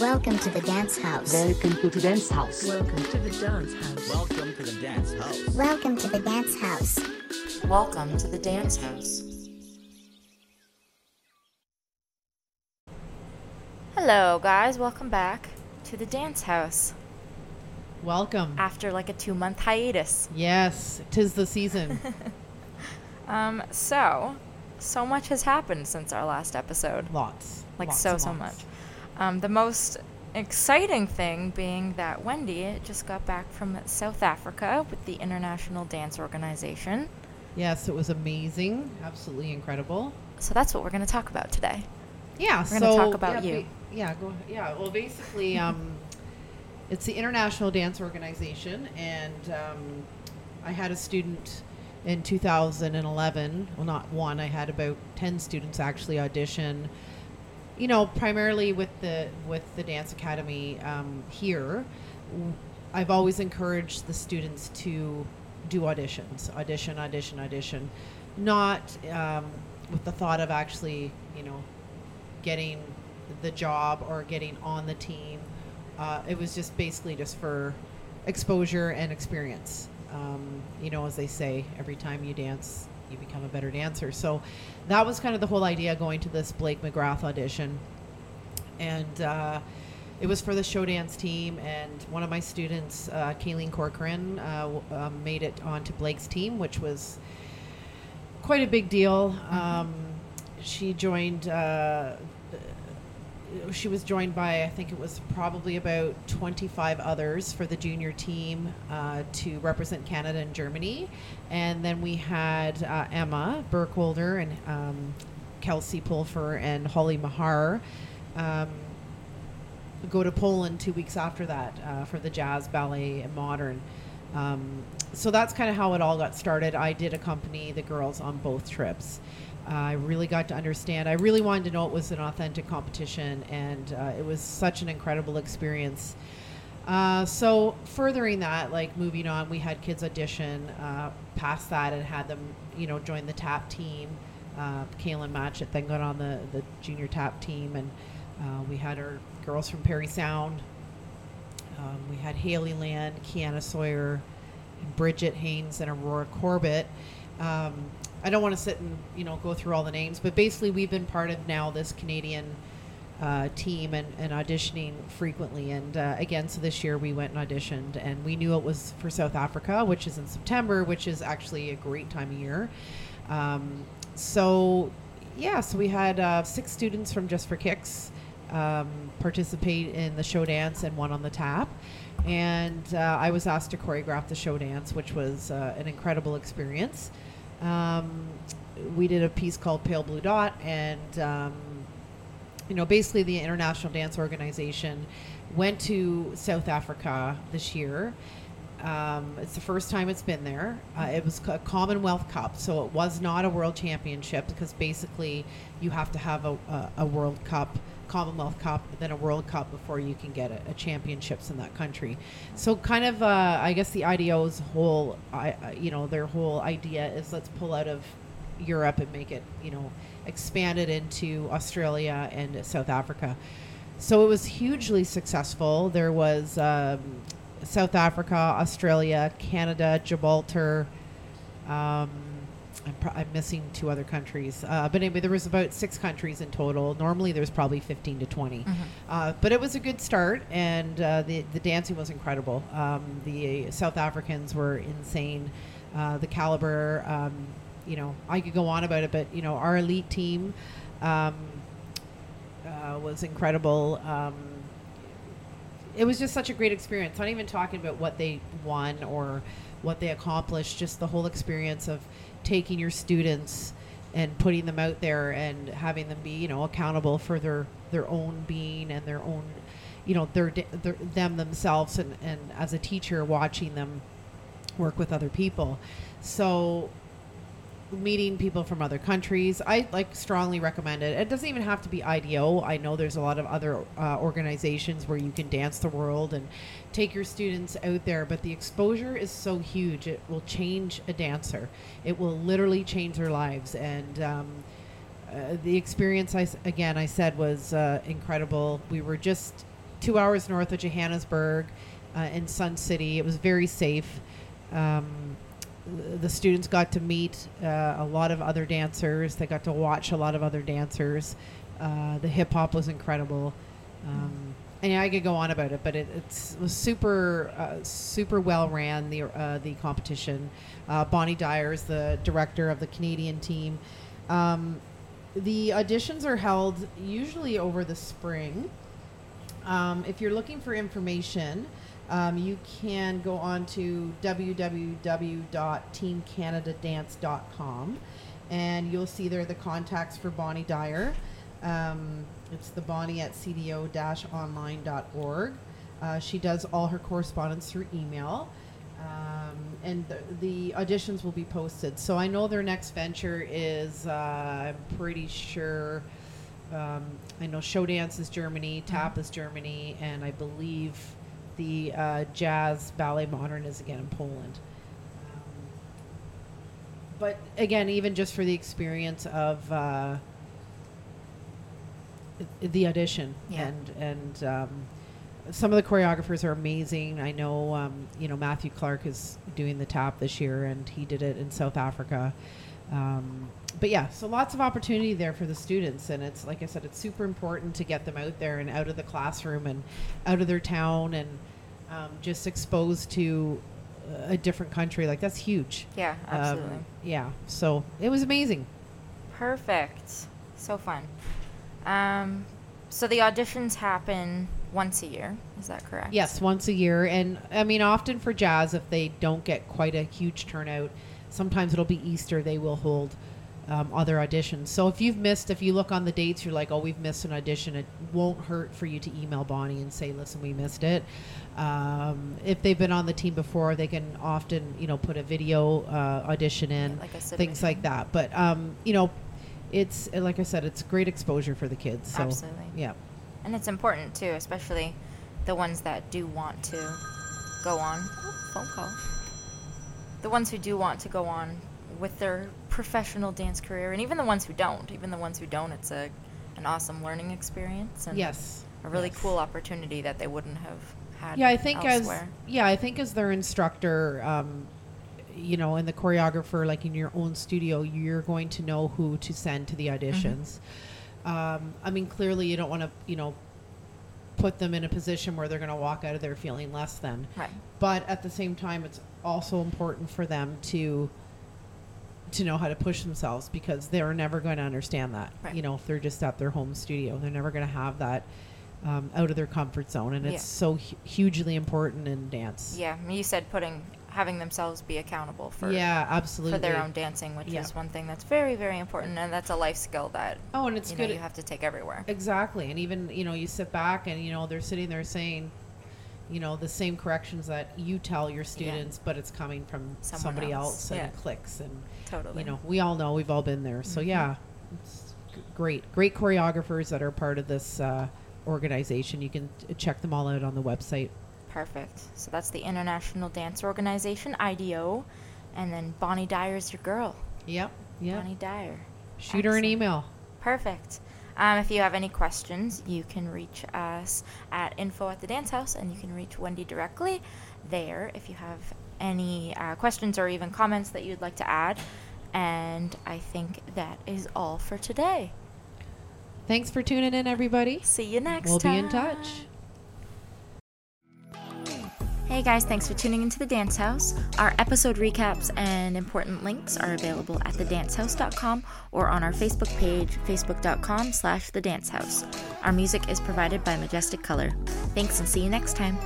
Welcome to the dance haus. Welcome to the dance haus. Welcome to the dance haus. Welcome to the dance haus. Welcome to the dance haus. Welcome to the dance haus. Hello, guys. Welcome back to the dance haus Welcome. after like a two month hiatus. Yes, tis the season. Um, so, so much has happened since our last episode. lots. Like, Lots so, and so much. Um, the most exciting thing being that Wendy just got back from South Africa with the International Dance Organization. Yes, it was amazing. Absolutely incredible. So, that's what we're going to talk about today. Yeah, We're gonna so talk about yeah, you. ba- yeah, go ahead. Yeah, well, basically, um, it's the International Dance Organization, and um, I had a student in 2011. Well, not one. I had about 10 students actually audition. You know, primarily with the with the dance academy um, here. I've always encouraged the students to do auditions, audition, audition, audition, not um, with the thought of actually, you know, getting the job or getting on the team. Uh, it was just basically just for exposure and experience. Um, you know, as they say, every time you dance, you become a better dancer. So that was kind of the whole idea going to this Blake McGrath audition. And uh, it was for the show dance team, and one of my students, uh, Kayleen Corcoran, uh, um, made it onto Blake's team, which was quite a big deal. Um, she joined. Uh, she was joined by I think it was probably about 25 others for the junior team uh, to represent Canada and Germany, and then we had uh, Emma Burkholder and um, Kelsey Pulfer and Holly Mahar. Um, go to Poland two weeks after that uh, for the jazz, ballet, and modern. Um, so that's kind of how it all got started. I did accompany the girls on both trips. I really got to understand. I really wanted to know it was an authentic competition, and uh, it was such an incredible experience. Uh, so furthering that, like moving on, we had kids audition uh, past that and had them, you know, join the tap team. Uh, Kaylin Matchett then got on the, the junior tap team, and uh, we had our girls from Parry Sound. Um, we had Haley Land, Kiana Sawyer, Bridget Haynes, and Aurora Corbett. Um, I don't want to sit and you know go through all the names, but basically we've been part of now this Canadian uh, team and, and auditioning frequently. And uh, again, so this year we went and auditioned, and we knew it was for South Africa, which is in September, which is actually a great time of year. Um, so yeah, so we had uh, six students from Just for Kicks um, participate in the show dance and one on the tap. And uh, I was asked to choreograph the show dance, which was uh, an incredible experience. Um, we did a piece called Pale Blue Dot, and um, you know, basically the International Dance Organization went to South Africa this year. Um, it's the first time it's been there. Uh, it was a Commonwealth Cup, so it was not a World Championship because basically you have to have a, a, a World Cup, Commonwealth Cup, then a World Cup before you can get a, a championships in that country. So kind of, uh, I guess the IDO's whole, I, you know, their whole idea is let's pull out of Europe and make it, you know, expand it into Australia and South Africa. So it was hugely successful. There was um, South Africa, Australia, Canada, Gibraltar. Um, I'm, pro- I'm missing two other countries, uh, but anyway, there was about six countries in total. Normally, there's probably 15 to 20, uh, but it was a good start, and uh, the the dancing was incredible. Um, the South Africans were insane. Uh, the caliber, um, you know, I could go on about it, but you know, our elite team um, uh, was incredible. Um, it was just such a great experience. Not even talking about what they won or what they accomplished, just the whole experience of taking your students and putting them out there and having them be, you know, accountable for their their own being and their own, you know, their, their them themselves and and as a teacher watching them work with other people. So meeting people from other countries. I like strongly recommend it. It doesn't even have to be IDO. I know there's a lot of other uh, organizations where you can dance the world and take your students out there, but the exposure is so huge. It will change a dancer. It will literally change their lives. And um, uh, the experience, I again, I said was uh, incredible. We were just two hours north of Johannesburg, uh, in Sun City. It was very safe. Um, the students got to meet uh, a lot of other dancers. They got to watch a lot of other dancers. Uh, the hip hop was incredible. Um, and I could go on about it, but it was super, uh, super well ran the uh, the competition. Uh, Bonnie Dyer is the director of the Canadian team. Um, the auditions are held usually over the spring. Um, if you're looking for information, um, you can go on to www.teamcanadadance.com and you'll see there the contacts for Bonnie Dyer. Um, it's the Bonnie at cdo-online.org. Uh, she does all her correspondence through email. Um, and the, the auditions will be posted. So I know their next venture is, uh, I'm pretty sure, um, I know Show Dance is Germany, Tap is Germany, and I believe the uh, Jazz Ballet Modern is again in Poland. But again, even just for the experience of uh, the audition Yeah. and and um, some of the choreographers are amazing. I know um, you know Matthew Clark is doing the tap this year, and he did it in South Africa. Um, but yeah, so lots of opportunity there for the students, and it's like I said, it's super important to get them out there and out of the classroom and out of their town and um, just exposed to a different country. Like that's huge. Yeah, Um, absolutely. yeah, so it was amazing. Perfect. So fun. Um, so the auditions happen once a year. Is that correct? Yes, once a year. And I mean, often for jazz, if they don't get quite a huge turnout, sometimes it'll be Easter, they will hold um, other auditions. So if you've missed, if you look on the dates, you're like, oh, we've missed an audition, it won't hurt for you to email Bonnie and say, listen, we missed it. Um, if they've been on the team before, they can often, you know, put a video uh, audition in, Like a things like that. But, um, you know, it's, like I said, it's great exposure for the kids. So, Absolutely. Yeah. And it's important too, especially the ones that do want to go on. Oh, phone call. The ones who do want to go on with their professional dance career, and even the ones who don't. Even the ones who don't, it's a an awesome learning experience and Yes. a really Yes. cool opportunity that they wouldn't have had. yeah i think elsewhere. as yeah i think as their instructor um, you know and the choreographer like in your own studio you're going to know who to send to the auditions um, i mean clearly you don't want to you know put them in a position where they're going to walk out of there feeling less than right. but at the same time it's also important for them to to know how to push themselves because they're never going to understand that Right. you know if they're just at their home studio they're never going to have that um, out of their comfort zone and it's Yeah. so hu- hugely important in dance Yeah, you said putting having themselves be accountable for yeah absolutely for their own dancing, which Yeah. is one thing that's very very important, and that's a life skill that oh and it's you good know you have to take everywhere. exactly and even you know you sit back and you know they're sitting there saying you know the same corrections that you tell your students but it's coming from Someone somebody else, else, and yeah. it clicks and Totally. you know we all know we've all been there so Mhm. yeah it's g- great great choreographers that are part of this uh, organization you can check them all out on the website Perfect. So that's the International Dance Organization (IDO), and then Bonnie Dyer's your girl. yep yep Bonnie Dyer. shoot her an email Perfect. Um, if you have any questions, you can reach us at info at the dance haus, and you can reach Wendy directly there if you have any uh, questions or even comments that you'd like to add. And I think that is all for today. thanks for tuning in everybody See you next we'll time. be in touch Hey guys, thanks for tuning into the Dance Haus. Our episode recaps and important links are available at thedancehaus.com or on our Facebook page, facebook.com slash thedancehaus. Our music is provided by Majestic Color. Thanks and see you next time.